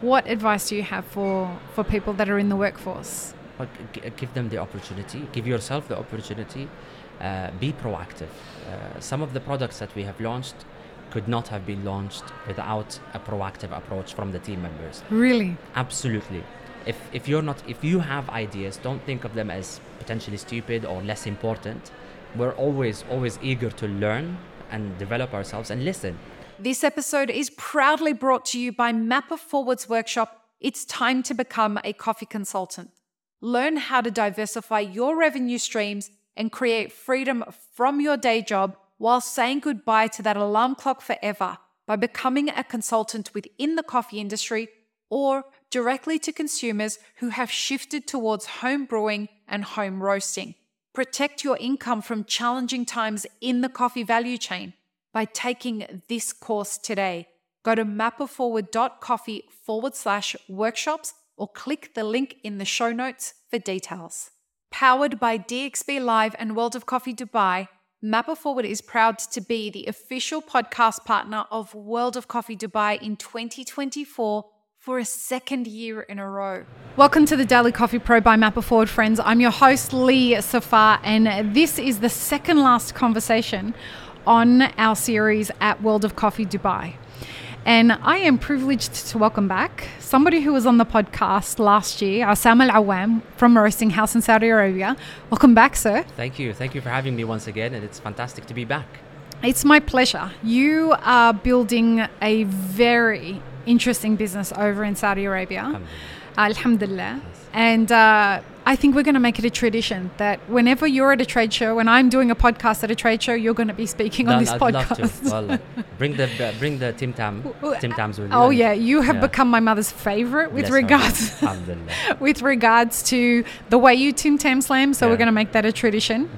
what advice do you have for, for people that are in the workforce? But give them the opportunity, give yourself the opportunity, uh, be proactive. Uh, some of the products that we have launched could not have been launched without a proactive approach from the team members. Really? Absolutely. If, if you're not if you have ideas, don't think of them as potentially stupid or less important. We're always always eager to learn and develop ourselves and listen. This episode is proudly brought to you by Map It Forward's workshop. It's time to become a coffee consultant. Learn how to diversify your revenue streams and create freedom from your day job while saying goodbye to that alarm clock forever by becoming a consultant within the coffee industry or directly to consumers who have shifted towards home brewing and home roasting. Protect your income from challenging times in the coffee value chain by taking this course today. Go to mapitforward.coffee forward slash workshops or click the link in the show notes for details. Powered by DXB Live and World of Coffee Dubai, Map It Forward is proud to be the official podcast partner of World of Coffee Dubai in 2024 for a second year in a row. Welcome to the Daily Coffee Pro by Map It Forward, friends. I'm your host, Lee Safar, and this is the second last conversation on our series at World of Coffee Dubai. And I am privileged to welcome back somebody who was on the podcast last year, Osamah Al Awwam from Roasting House in Saudi Arabia. Welcome back, sir. Thank you. Thank you for having me once again, and it's fantastic to be back. It's my pleasure. You are building a very interesting business over in Saudi Arabia. Alhamdulillah. Alhamdulillah. And uh, I think we're going to make it a tradition that whenever you're at a trade show, when I'm doing a podcast at a trade show, you're going to be speaking on No, this I'd podcast. love to. Well, bring the uh, bring the Tim Tam Tim Tams with you. Oh yeah, you have yeah. become my mother's favorite with her. regards with regards to the way you Tim Tam slam. So we're going to make that a tradition.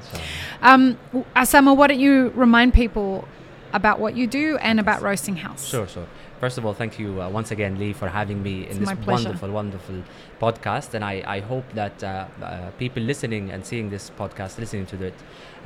Um, Osamah, why don't you remind people about what you do and about Roasting House? Sure, sure. First of all, thank you uh, once again, Lee, for having me in It's this wonderful, wonderful podcast. And I, I hope that uh, uh, people listening and seeing this podcast, listening to it,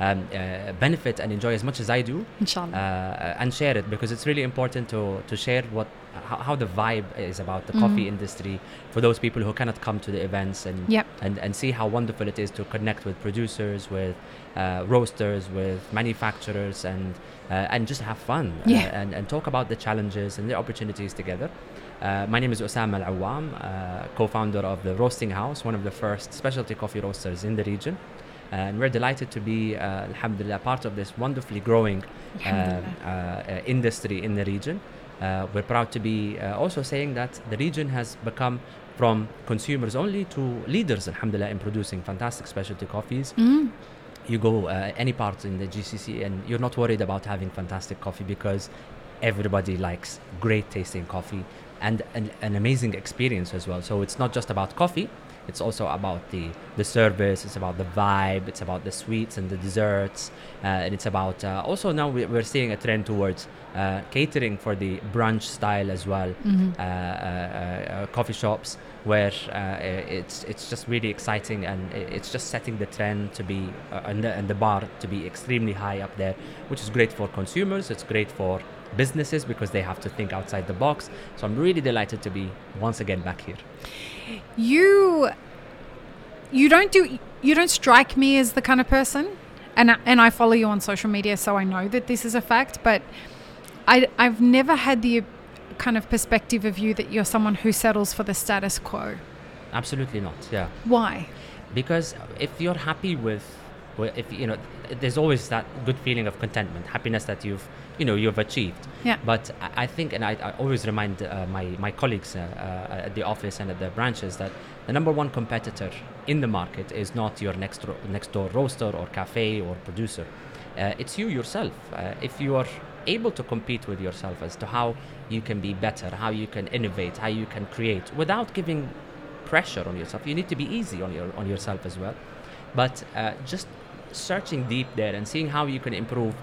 um, uh, benefit and enjoy as much as I do. Inshallah. uh, and share it because it's really important to, to share what how, how the vibe is about the coffee industry for those people who cannot come to the events and Yep. and, and see how wonderful it is to connect with producers, with uh, roasters, with manufacturers, and uh, and just have fun Yeah. and, and talk about the challenges and the opportunities together. Uh, my name is Osamah Al Awwam, uh, co-founder of the Roasting House, one of the first specialty coffee roasters in the region. And we're delighted to be, uh, alhamdulillah, part of this wonderfully growing uh, uh, uh, industry in the region. Uh, we're proud to be uh, also saying that the region has become from consumers only to leaders, alhamdulillah, in producing fantastic specialty coffees. Mm. You go uh, any part in the GCC and you're not worried about having fantastic coffee because everybody likes great tasting coffee and an, an amazing experience as well. So it's not just about coffee, it's also about the, the service, it's about the vibe, it's about the sweets and the desserts, uh, and it's about uh, also now we- we're seeing a trend towards uh, catering for the brunch style as well. Uh, uh, uh, coffee shops where uh, it's it's just really exciting and it's just setting the trend to be uh, and, the, and the bar to be extremely high up there, which is great for consumers. It's great for businesses because they have to think outside the box. So I'm really delighted to be once again back here. you you don't do you don't strike me as the kind of person and I- and I follow you on social media so I know that this is a fact but I I've never had the kind of perspective of you that you're someone who settles for the status quo Absolutely not. Yeah. why because if you're happy with well, if you know there's always that good feeling of contentment happiness that you've you know you've achieved Yeah. but i think and i, I always remind uh, my my colleagues uh, uh, at the office and at the branches that the number one competitor in the market is not your next ro- next door roaster or cafe or producer uh, it's you yourself uh, if you are able to compete with yourself as to how you can be better how you can innovate how you can create without giving pressure on yourself. You need to be easy on your on yourself as well. But uh, just searching deep there and seeing how you can improve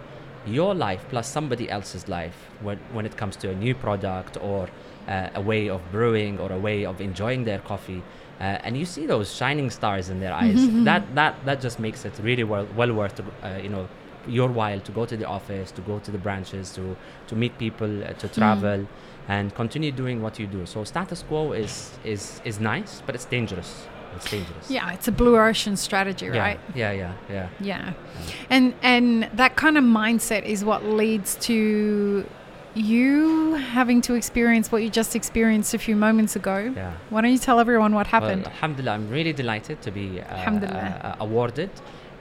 your life plus somebody else's life when when it comes to a new product or uh, a way of brewing or a way of enjoying their coffee. Uh, and you see those shining stars in their eyes. that that that just makes it really well well worth to, uh, you know your while to go to the office, to go to the branches, to to meet people, uh, to travel, and continue doing what you do. So status quo is is is nice, but it's dangerous. It's dangerous. Yeah, it's a blue ocean strategy, Yeah, right? Yeah, yeah, yeah. Yeah. And and that kind of mindset is what leads to you having to experience what you just experienced a few moments ago. Yeah. Why don't you tell everyone what happened? Well, alhamdulillah, I'm really delighted to be uh, uh, awarded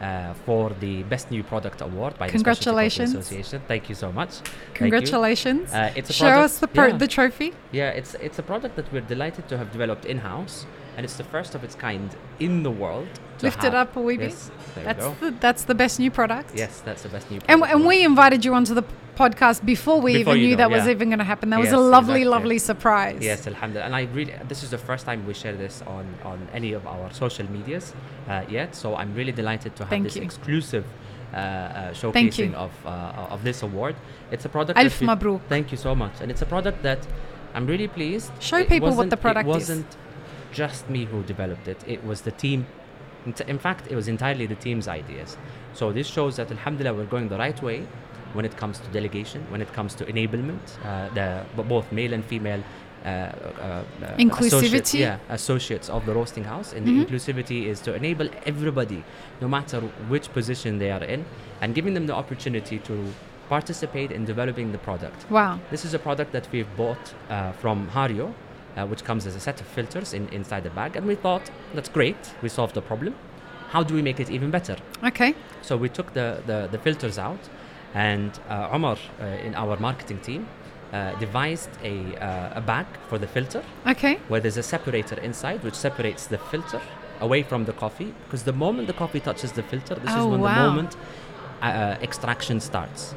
uh, for the Best New Product Award by the Specialty Coffee Association. Thank you so much. Congratulations. Uh, it's a Show product- us the pro- yeah. the trophy. Yeah, it's it's a product that we're delighted to have developed in house, and it's the first of its kind in the world. Lift it up a wee bit. Yes, That's the that's the best new product. Yes, that's the best new. And, product and award. we invited you onto the podcast before we Before even knew know, that was even going to happen. That was a lovely, exactly. lovely surprise. Yes, alhamdulillah. And I really, this is the first time we share this on, on any of our social medias uh, yet. So I'm really delighted to have Thank this you. exclusive uh, uh, showcasing of, uh, of this award. It's a product. Alf. Thank you so much. And it's a product that I'm really pleased. Show It people what wasn't- the product It is. Just me who developed it. It was the team. In fact, it was entirely the team's ideas. So this shows that, alhamdulillah, we're going the right way when it comes to delegation, when it comes to enablement, uh, the both male and female. Uh, uh, uh, associates- Inclusivity? yeah, associates of the roasting house, and Mhm. the inclusivity is to enable everybody, no matter which position they are in, and giving them the opportunity to participate in developing the product. Wow. This is a product that we've bought uh, from Hario, uh, which comes as a set of filters in, inside the bag, and we thought that's great. We solved the problem. How do we make it even better? Okay. So we took the, the, the filters out, and uh, Omar uh, in our marketing team uh, devised a, uh, a bag for the filter Okay. where there's a separator inside which separates the filter away from the coffee because the moment the coffee touches the filter, this Oh, is when wow. the moment uh, uh, extraction starts.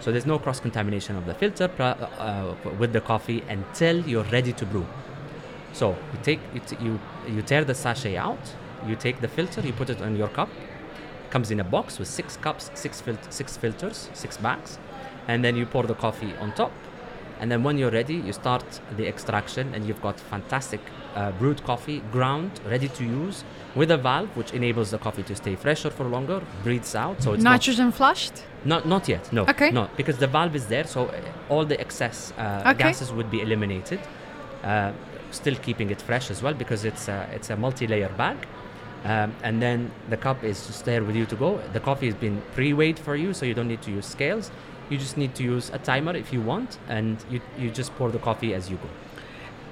So there's no cross contamination of the filter uh, with the coffee until you're ready to brew. So you take you, t- you you tear the sachet out, you take the filter, you put it on your cup. Comes in a box with six cups, six fil- six filters, six bags, and then you pour the coffee on top. And then when you're ready, you start the extraction, and you've got fantastic uh, brewed coffee, ground, ready to use, with a valve which enables the coffee to stay fresher for longer, breathes out. So it's not Nitrogen flushed? not not yet. No. Okay. No, because the valve is there, so uh, all the excess uh, Okay. gases would be eliminated. Uh, still keeping it fresh as well because it's a, it's a multi-layer bag. Um, and then the cup is just there with you to go. The coffee has been pre-weighed for you, so you don't need to use scales. You just need to use a timer if you want, and you, you just pour the coffee as you go.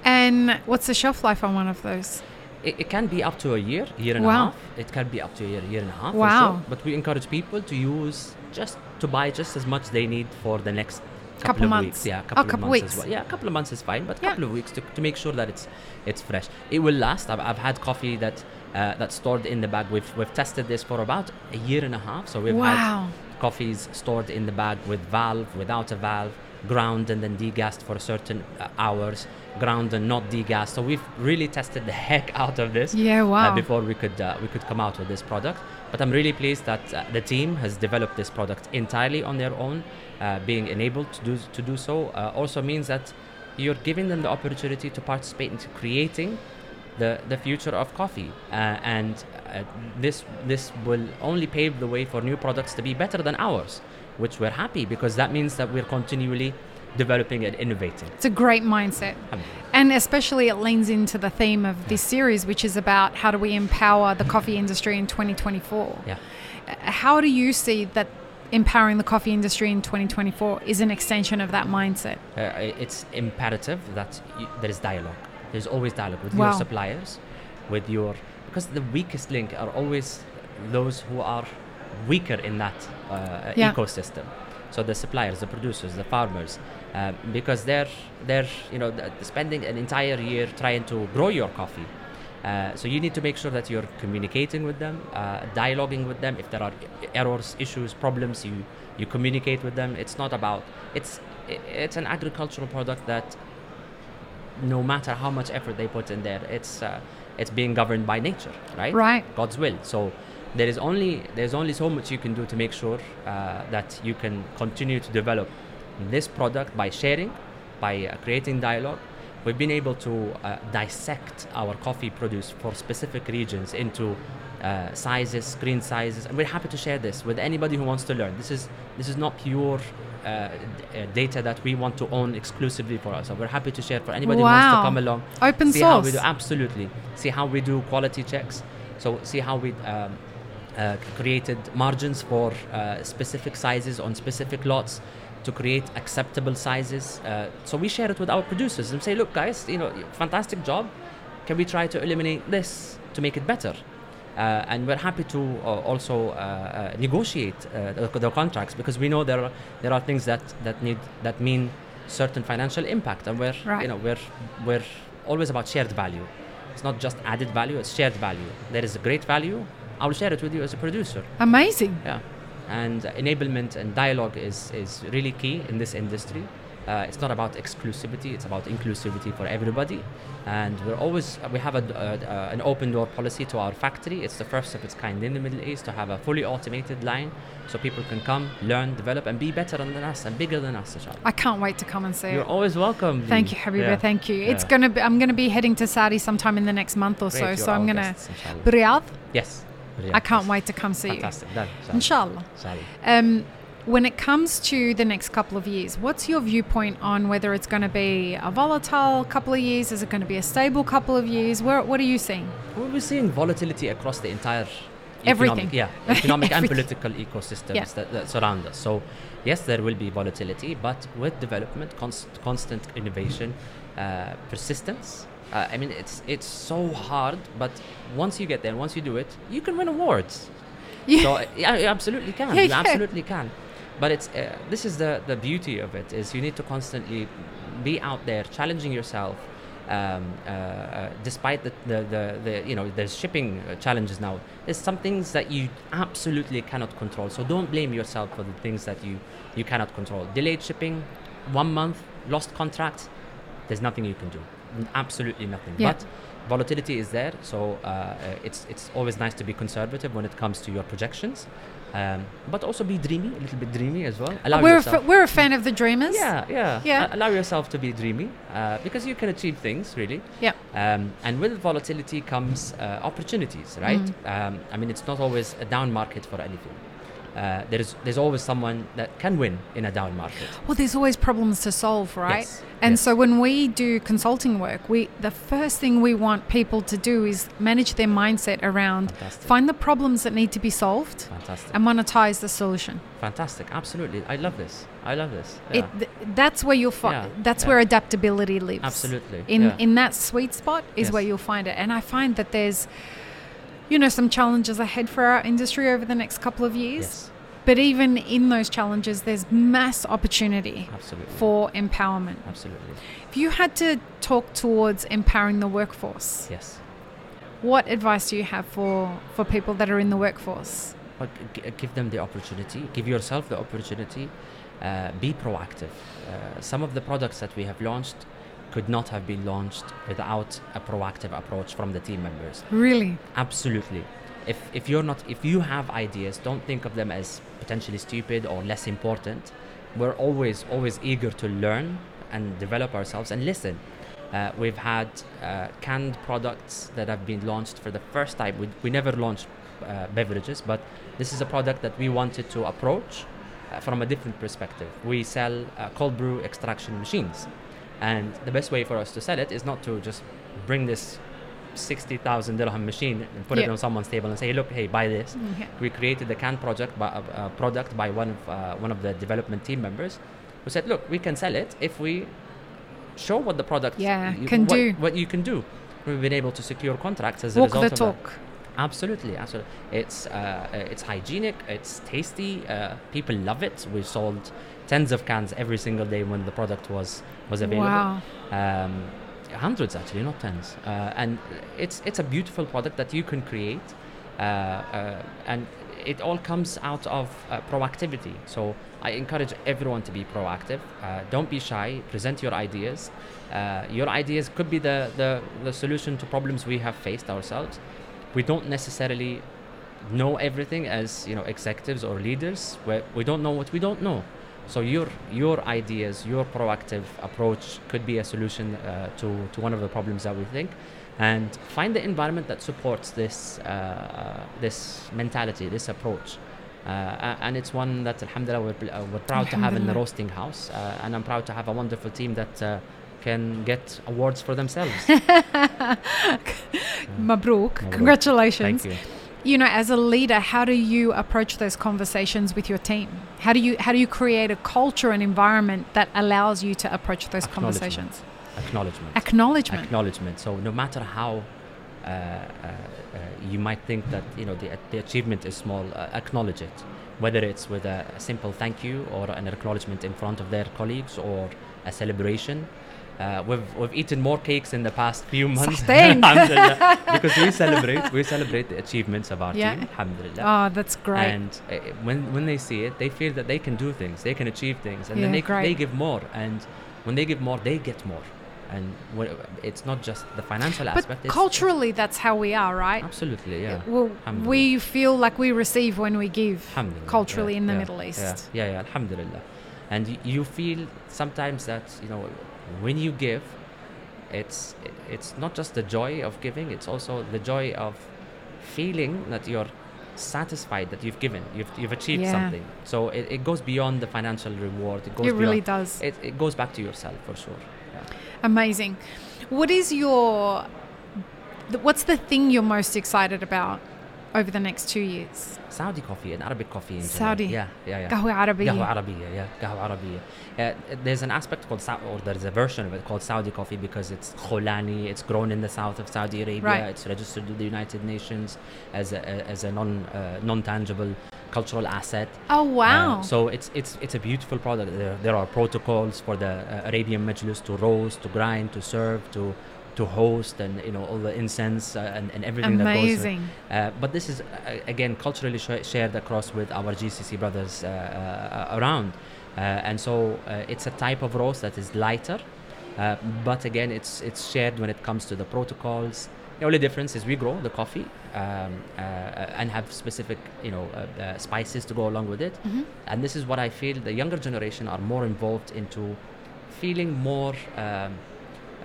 And what's the shelf life on one of those? It, it can be up to a year, year and Wow. a half. It can be up to a year, year and a half. Wow. sure. But we encourage people to use just to buy just as much they need for the next couple, Couple of months. weeks. Yeah, Oh, couple, couple of months weeks. as well. Yeah, a couple of months is fine, but a Yeah. couple of weeks to, to make sure that it's it's fresh. It will last. I've, I've had coffee that uh, that's stored in the bag. We've we've tested this for about a year and a half. So we've had Wow. Coffees stored in the bag with valve, without a valve, ground and then degassed for certain uh, hours, ground and not degassed. So we've really tested the heck out of this Yeah, uh, before we could uh, we could come out with this product. But I'm really pleased that uh, the team has developed this product entirely on their own. Uh, being enabled to do to do so uh, also means that you're giving them the opportunity to participate into creating the, the future of coffee, uh, and uh, this this will only pave the way for new products to be better than ours, which we're happy because that means that we're continually developing and innovating. It's a great mindset. And especially it leans into the theme of this series, which is about how do we empower the coffee industry in 2024. Yeah. Uh, How do you see that empowering the coffee industry in 2024 is an extension of that mindset? Uh, it's imperative that y there is dialogue. There's always dialogue with Wow. your suppliers, with your because the weakest link are always those who are weaker in that uh, Yeah. ecosystem. So the suppliers, the producers, the farmers, um, because they're they're you know th- spending an entire year trying to grow your coffee. Uh, so you need to make sure that you're communicating with them, uh, dialoguing with them. If there are errors, issues, problems, you you communicate with them. It's not about it's it's an agricultural product that no matter how much effort they put in there, it's uh, it's being governed by nature, right? Right. God's will. So there is only there's only so much you can do to make sure uh, that you can continue to develop this product by sharing, by uh, creating dialogue, we've been able to uh, dissect our coffee produce for specific regions into uh, sizes, screen sizes, and we're happy to share this with anybody who wants to learn. This is this is not pure uh, uh, data that we want to own exclusively for us. So we're happy to share for anybody who wants to come along. Open see how we source. do absolutely. See how we do quality checks. So see how we. Um, uh, created margins for uh, specific sizes on specific lots to create acceptable sizes. Uh, so we share it with our producers and say, look, guys, you know, fantastic job. Can we try to eliminate this to make it better? Uh, and we're happy to uh, also uh, uh, negotiate uh, the, the contracts because we know there are there are things that that need that mean certain financial impact, and we're Right. you know we're we're always about shared value. It's not just added value; it's shared value. There is a great value. I will share it with you as a producer. Amazing. Yeah, and enablement and dialogue is is really key in this industry. Uh, it's not about exclusivity; it's about inclusivity for everybody. And we're always we have a, a, a- an open door policy to our factory. It's the first of its kind in the Middle East to have a fully automated line, so people can come, learn, develop, and be better than us and bigger than us. Inshallah. I can't wait to come and see You're it. always welcome. Thank you, Habiba. Yeah. Thank you. It's Yeah. gonna be. I'm gonna be heading to Saudi sometime in the next month or Great, so. So I'm gonna. guests, inshallah. Riyadh. Yes. I can't wait to come see Fantastic. You. Inshallah. Sorry. Um, when it comes to the next couple of years, what's your viewpoint on whether it's going to be a volatile couple of years? Is it going to be a stable couple of years? Where, what are you seeing? Well, we're seeing volatility across the entire Everything. economic, yeah, economic and political ecosystems Yeah. that, that surround us. So, yes, there will be volatility, but with development, const, constant innovation, uh, persistence. Uh, I mean, it's it's so hard, but once you get there, once you do it, you can win awards. Yeah. So yeah, you absolutely can. Yeah, you absolutely can. But it's uh, this is the the beauty of it is you need to constantly be out there challenging yourself. Um, uh, uh, despite the, the, the, the you know there's shipping uh, challenges now, there's some things that you absolutely cannot control. So don't blame yourself for the things that you you cannot control. Delayed shipping, one month, lost contract There's nothing you can do. Absolutely nothing. Yeah. But volatility is there, so uh, uh, it's it's always nice to be conservative when it comes to your projections, um, but also be dreamy, a little bit dreamy as well. Allow we're, a yourself. fa- we're a fan of the dreamers. yeah, yeah, Yeah. A- allow yourself to be dreamy uh, because you can achieve things really. Yeah. Um, and with volatility comes uh, opportunities, right? Mm. Um, I mean, it's not always a down market for anything. Uh, there is there's always someone that can win in a down market. Well, there's always problems to solve, right? Yes, And yes. so when we do consulting work, we the first thing we want people to do is manage their mindset around Fantastic. find the problems that need to be solved Fantastic. and monetize the solution. Fantastic. Absolutely. I love this. I love this. It th- that's where you'll find Yeah, that's yeah. where adaptability lives. Absolutely. In yeah. in that sweet spot is Yes. where you'll find it. And I find that there's you know some challenges ahead for our industry over the next couple of years. yes. But even in those challenges there's mass opportunity Absolutely. for empowerment. Absolutely. If you had to talk towards empowering the workforce, Yes. what advice do you have for, for people that are in the workforce? But g- g- give them the opportunity. Give yourself the opportunity. Uh, be proactive. Uh, some of the products that we have launched could not have been launched without a proactive approach from the team members. Really? Absolutely. If, if you're not if you have ideas, don't think of them as potentially stupid or less important. We're always always eager to learn and develop ourselves and listen. Uh, we've had uh, canned products that have been launched for the first time. We, we never launched uh, beverages, but this is a product that we wanted to approach uh, from a different perspective. We sell uh, cold brew extraction machines, and the best way for us to sell it is not to just bring this 60,000 dirham machine and put it on someone's table and say, hey, look, hey, buy this. Yeah. We created the can project by, uh, uh, product by one of, uh, one of the development team members who said, look, we can sell it if we show what the product Yeah, you- can what, do. what you can do. We've been able to secure contracts as a result the of that. talk. Absolutely, absolutely. It's uh, uh, it's hygienic. It's tasty. Uh, people love it. We sold tens of cans every single day when the product was was available. Wow. Um, hundreds actually, not tens. Uh, and it's it's a beautiful product that you can create, uh, uh, and it all comes out of uh, proactivity. So I encourage everyone to be proactive. Uh, don't be shy. Present your ideas. Uh, your ideas could be the, the the solution to problems we have faced ourselves. We don't necessarily know everything as you know executives or leaders. we we don't know what we don't know. So your your ideas, your proactive approach could be a solution uh, to to one of the problems that we think, and find the environment that supports this uh, this mentality, this approach. Uh, and it's one that, alhamdulillah, we're, uh, we're proud to have in the roasting house. Uh, and I'm proud to have a wonderful team that uh, can get awards for themselves. Mabruk. Mabruk. Congratulations. Thank you. You know, as a leader, how do you approach those conversations with your team? How do you how do you create a culture and environment that allows you to approach those Acknowledgement. conversations? Acknowledgement. Acknowledgement. acknowledgement. So no matter how uh, uh, uh, you might think that you know the, the achievement is small, uh, acknowledge it. Whether it's with a, a simple thank you or an acknowledgement in front of their colleagues or a celebration. Uh, we've we've eaten more cakes in the past few months because we celebrate we celebrate the achievements of our yeah. team alhamdulillah oh that's great and uh, when when they see it they feel that they can do things they can achieve things and yeah, then they, great. they give more and when they give more they get more and it's not just the financial but aspect. But culturally, that's how we are, right? Absolutely, yeah. Uh, well, we feel like we receive when we give. Culturally, yeah, in the yeah, Middle East. Yeah, yeah, yeah, alhamdulillah and you feel sometimes that you know when you give it's it's not just the joy of giving it's also the joy of feeling that you're satisfied that you've given you've, you've achieved Yeah. something so it, it goes beyond the financial reward it goes It really beyond, does. it, it goes back to yourself for sure yeah. Amazing. What is your what's the thing you're most excited about over the next two years? Saudi coffee and Arabic coffee. Saudi. Yeah, yeah, yeah. Kahwa Arabiya. Kahwa yeah. Kahwa there's an aspect called, Sa- or there's a version of it called Saudi coffee because it's Kholani, it's grown in the south of Saudi Arabia, right. it's registered with the United Nations as a, as a non, uh, non-tangible cultural asset. Oh uh, wow! So it's it's it's a beautiful product. There, there are protocols for the uh, Arabian Majlis to roast, to grind, to serve, to to host, and you know all the incense uh, and, and everything that goes with Amazing. uh, but this is uh, again culturally sh- shared across with our GCC brothers uh, uh, around, uh, and so uh, it's a type of roast that is lighter, uh, but again it's it's shared when it comes to the protocols. The only difference is we grow the coffee um, uh, and have specific you know uh, uh, spices to go along with it, Mhm. and this is what I feel the younger generation are more involved into feeling more. Um,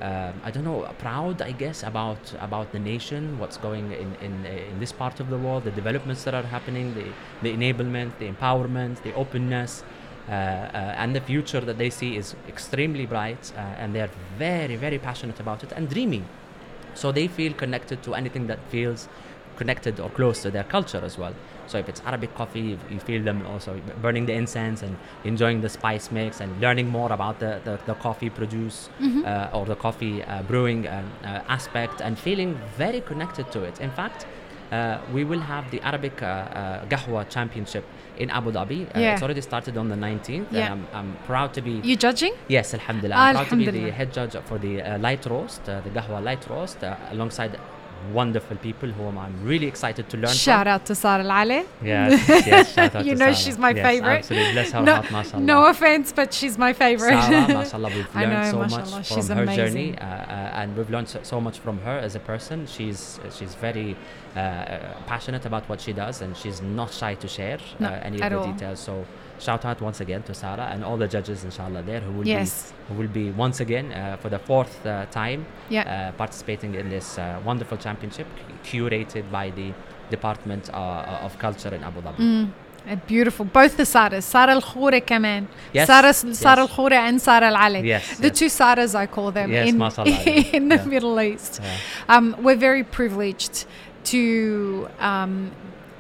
um, I don't know, proud, I guess, about about the nation, what's going in in, in this part of the world, the developments that are happening, the the enablement, the empowerment, the openness, uh, uh, and the future that they see is extremely bright, uh, and they're very very passionate about it and dreaming. So they feel connected to anything that feels connected or close to their culture as well. So if it's Arabic coffee, you, feel them also burning the incense and enjoying the spice mix and learning more about the, the, the coffee produce uh, or the coffee uh, brewing um, uh, aspect and feeling very connected to it. In fact, uh, we will have the Arabic uh, Gahwa Championship in Abu Dhabi. Uh, Yeah. It's already started on the 19th. Yeah. And I'm, I'm proud to be You judging? Yes, Alhamdulillah. I'm proud to be the head judge for the uh, light roast, uh, the Gahwa light roast, uh, alongside wonderful people whom I'm really excited to learn Shout out to Sara Al Ali. Yes, yes, shout out You know Sarah. she's my yes, favorite. Absolutely, bless her No, heart, mashallah. no offense, but she's my favorite. Sarah, mashallah, we've I learned know, so mashallah, much she's from her amazing. journey, uh, uh, and we've learned so, so much from her as a person. She's she's very uh, uh, passionate about what she does, and she's not shy to share No, uh, any of the all. details. So, shout out once again to Sarah and all the judges, inshallah, there who will yes. be who will be once again uh, for the fourth uh, time yeah. uh, participating in this uh, wonderful championship curated by the Department uh, uh, of Culture in Abu Dhabi. Mm. Beautiful. Both the Saras. Sara Al Khoura Kaman. Yes. Sara, Al Khoura and Sara Al Ali. Yes. The yes. two Saras, I call them, yes, in, in the yeah. Middle East. Yeah. Um, we're very privileged to, um,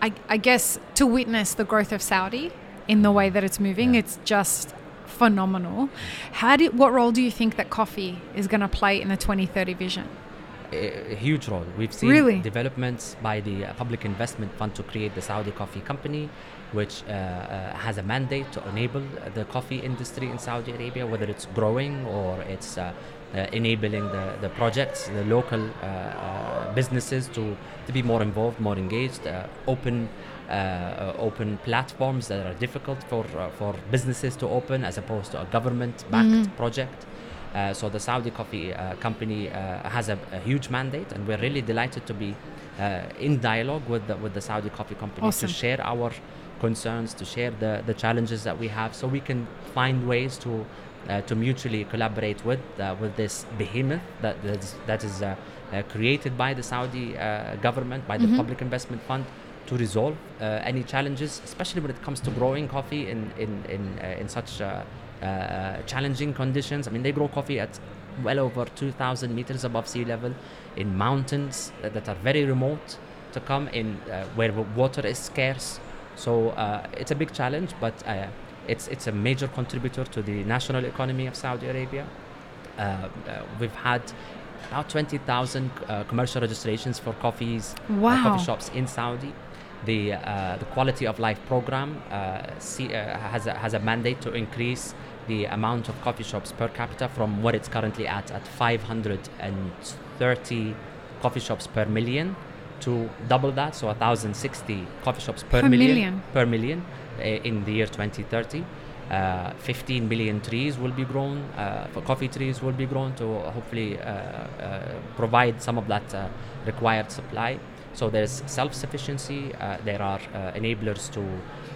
I, I guess, to witness the growth of Saudi in the way that it's moving. Yeah. It's just phenomenal. How do, what role do you think that coffee is going to play in the 2030 vision? a, a huge role. We've seen Really? developments by the uh, Public Investment Fund to create the Saudi Coffee Company, which uh, uh, has a mandate to enable the coffee industry in Saudi Arabia, whether it's growing or it's uh, uh, enabling the, the projects, the local uh, businesses to, to be more involved, more engaged, uh, open. Uh, uh, open platforms that are difficult for uh, for businesses to open as opposed to a government-backed project. Uh, so the Saudi Coffee uh, Company uh, has a, a huge mandate, and we're really delighted to be uh, in dialogue with the, with the Saudi Coffee Company Awesome. to share our concerns, to share the, the challenges that we have, so we can find ways to uh, to mutually collaborate with uh, with this behemoth that that is, that is created by the Saudi uh, government, by the Mhm. Public Investment Fund, to resolve uh, any challenges, especially when it comes to growing coffee in in in, uh, in such uh, uh, challenging conditions. I mean, they grow coffee at well over 2,000 meters above sea level in mountains that, are very remote to come in uh, where water is scarce. So uh, it's a big challenge, but uh, it's it's a major contributor to the national economy of Saudi Arabia. Uh, uh, we've had about 20,000 uh, commercial registrations for coffees, Wow. coffee shops in Saudi. The uh, the quality of life program uh, see, uh, has a, has a mandate to increase the amount of coffee shops per capita from what it's currently at at 530 coffee shops per million to double that, so 1,060 coffee shops per, Per million. per million uh, in the year 2030. Uh, 15 million trees will be grown, uh, for coffee trees will be grown to hopefully uh, uh, provide some of that uh, required supply. So there's self-sufficiency. Uh, there are uh, enablers to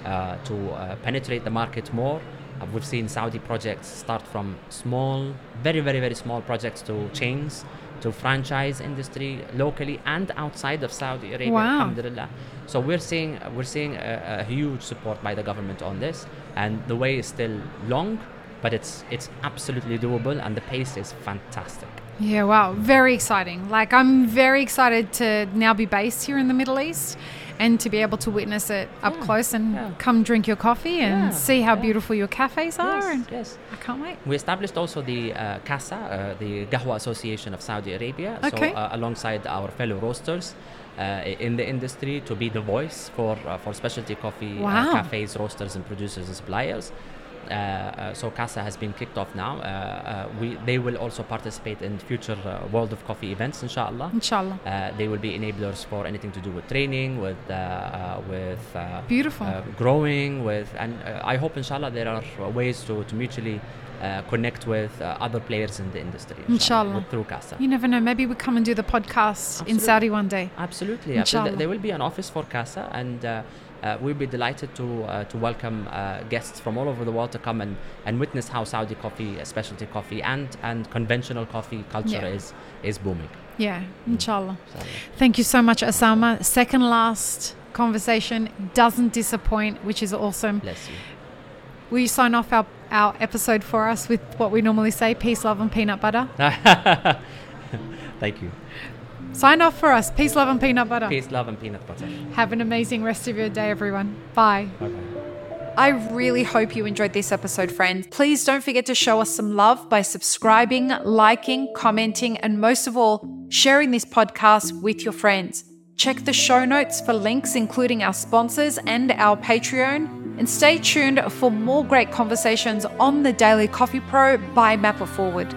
uh, to uh, penetrate the market more. Uh, we've seen Saudi projects start from small, very very very small projects to chains, to franchise industry locally and outside of Saudi Arabia. Wow. Alhamdulillah. So we're seeing we're seeing a, a huge support by the government on this, and the way is still long, but it's it's absolutely doable, and the pace is fantastic. Yeah, wow. Very exciting. Like, I'm very excited to now be based here in the Middle East and to be able to witness it up Yeah, close and yeah. come drink your coffee and Yeah, see how beautiful your cafes are. Yes, And yes. I can't wait. We established also the uh, CASA, uh, the Gahwa Association of Saudi Arabia, Okay. so uh, alongside our fellow roasters uh, in the industry to be the voice for uh, for specialty coffee Wow. uh, cafes, roasters, and producers and suppliers. Uh, uh, so CASA has been kicked off now. Uh, uh, we they will also participate in future uh, World of Coffee events, inshallah. Inshallah. Uh, they will be enablers for anything to do with training, with uh, uh, with uh, Beautiful. uh, growing, with and uh, I hope inshallah there are ways to, to mutually uh, connect with uh, other players in the industry. Inshallah. with- through CASA. You never know. Maybe we come and do the podcast in Saudi one day. Absolutely, absolutely. Inshallah. There will be an office for CASA, and uh, uh, we'll be delighted to uh, to welcome uh, guests from all over the world to come and, and witness how Saudi coffee, uh, specialty coffee, and and conventional coffee culture Yeah. is is booming. Yeah, inshallah. Inshallah. Thank you so much, Osamah. Second last conversation doesn't disappoint, which is awesome. Bless you. Will you sign off our, our episode for us with what we normally say peace, love, and peanut butter? Thank you. Sign off for us. Peace, love, and peanut butter. Peace, love, and peanut butter. Have an amazing rest of your day, everyone. Bye. Bye bye. I really hope you enjoyed this episode, friends. Please don't forget to show us some love by subscribing, liking, commenting, and most of all, sharing this podcast with your friends. Check the show notes for links, including our sponsors and our Patreon. And stay tuned for more great conversations on the Daily Coffee Pro by Map It Forward.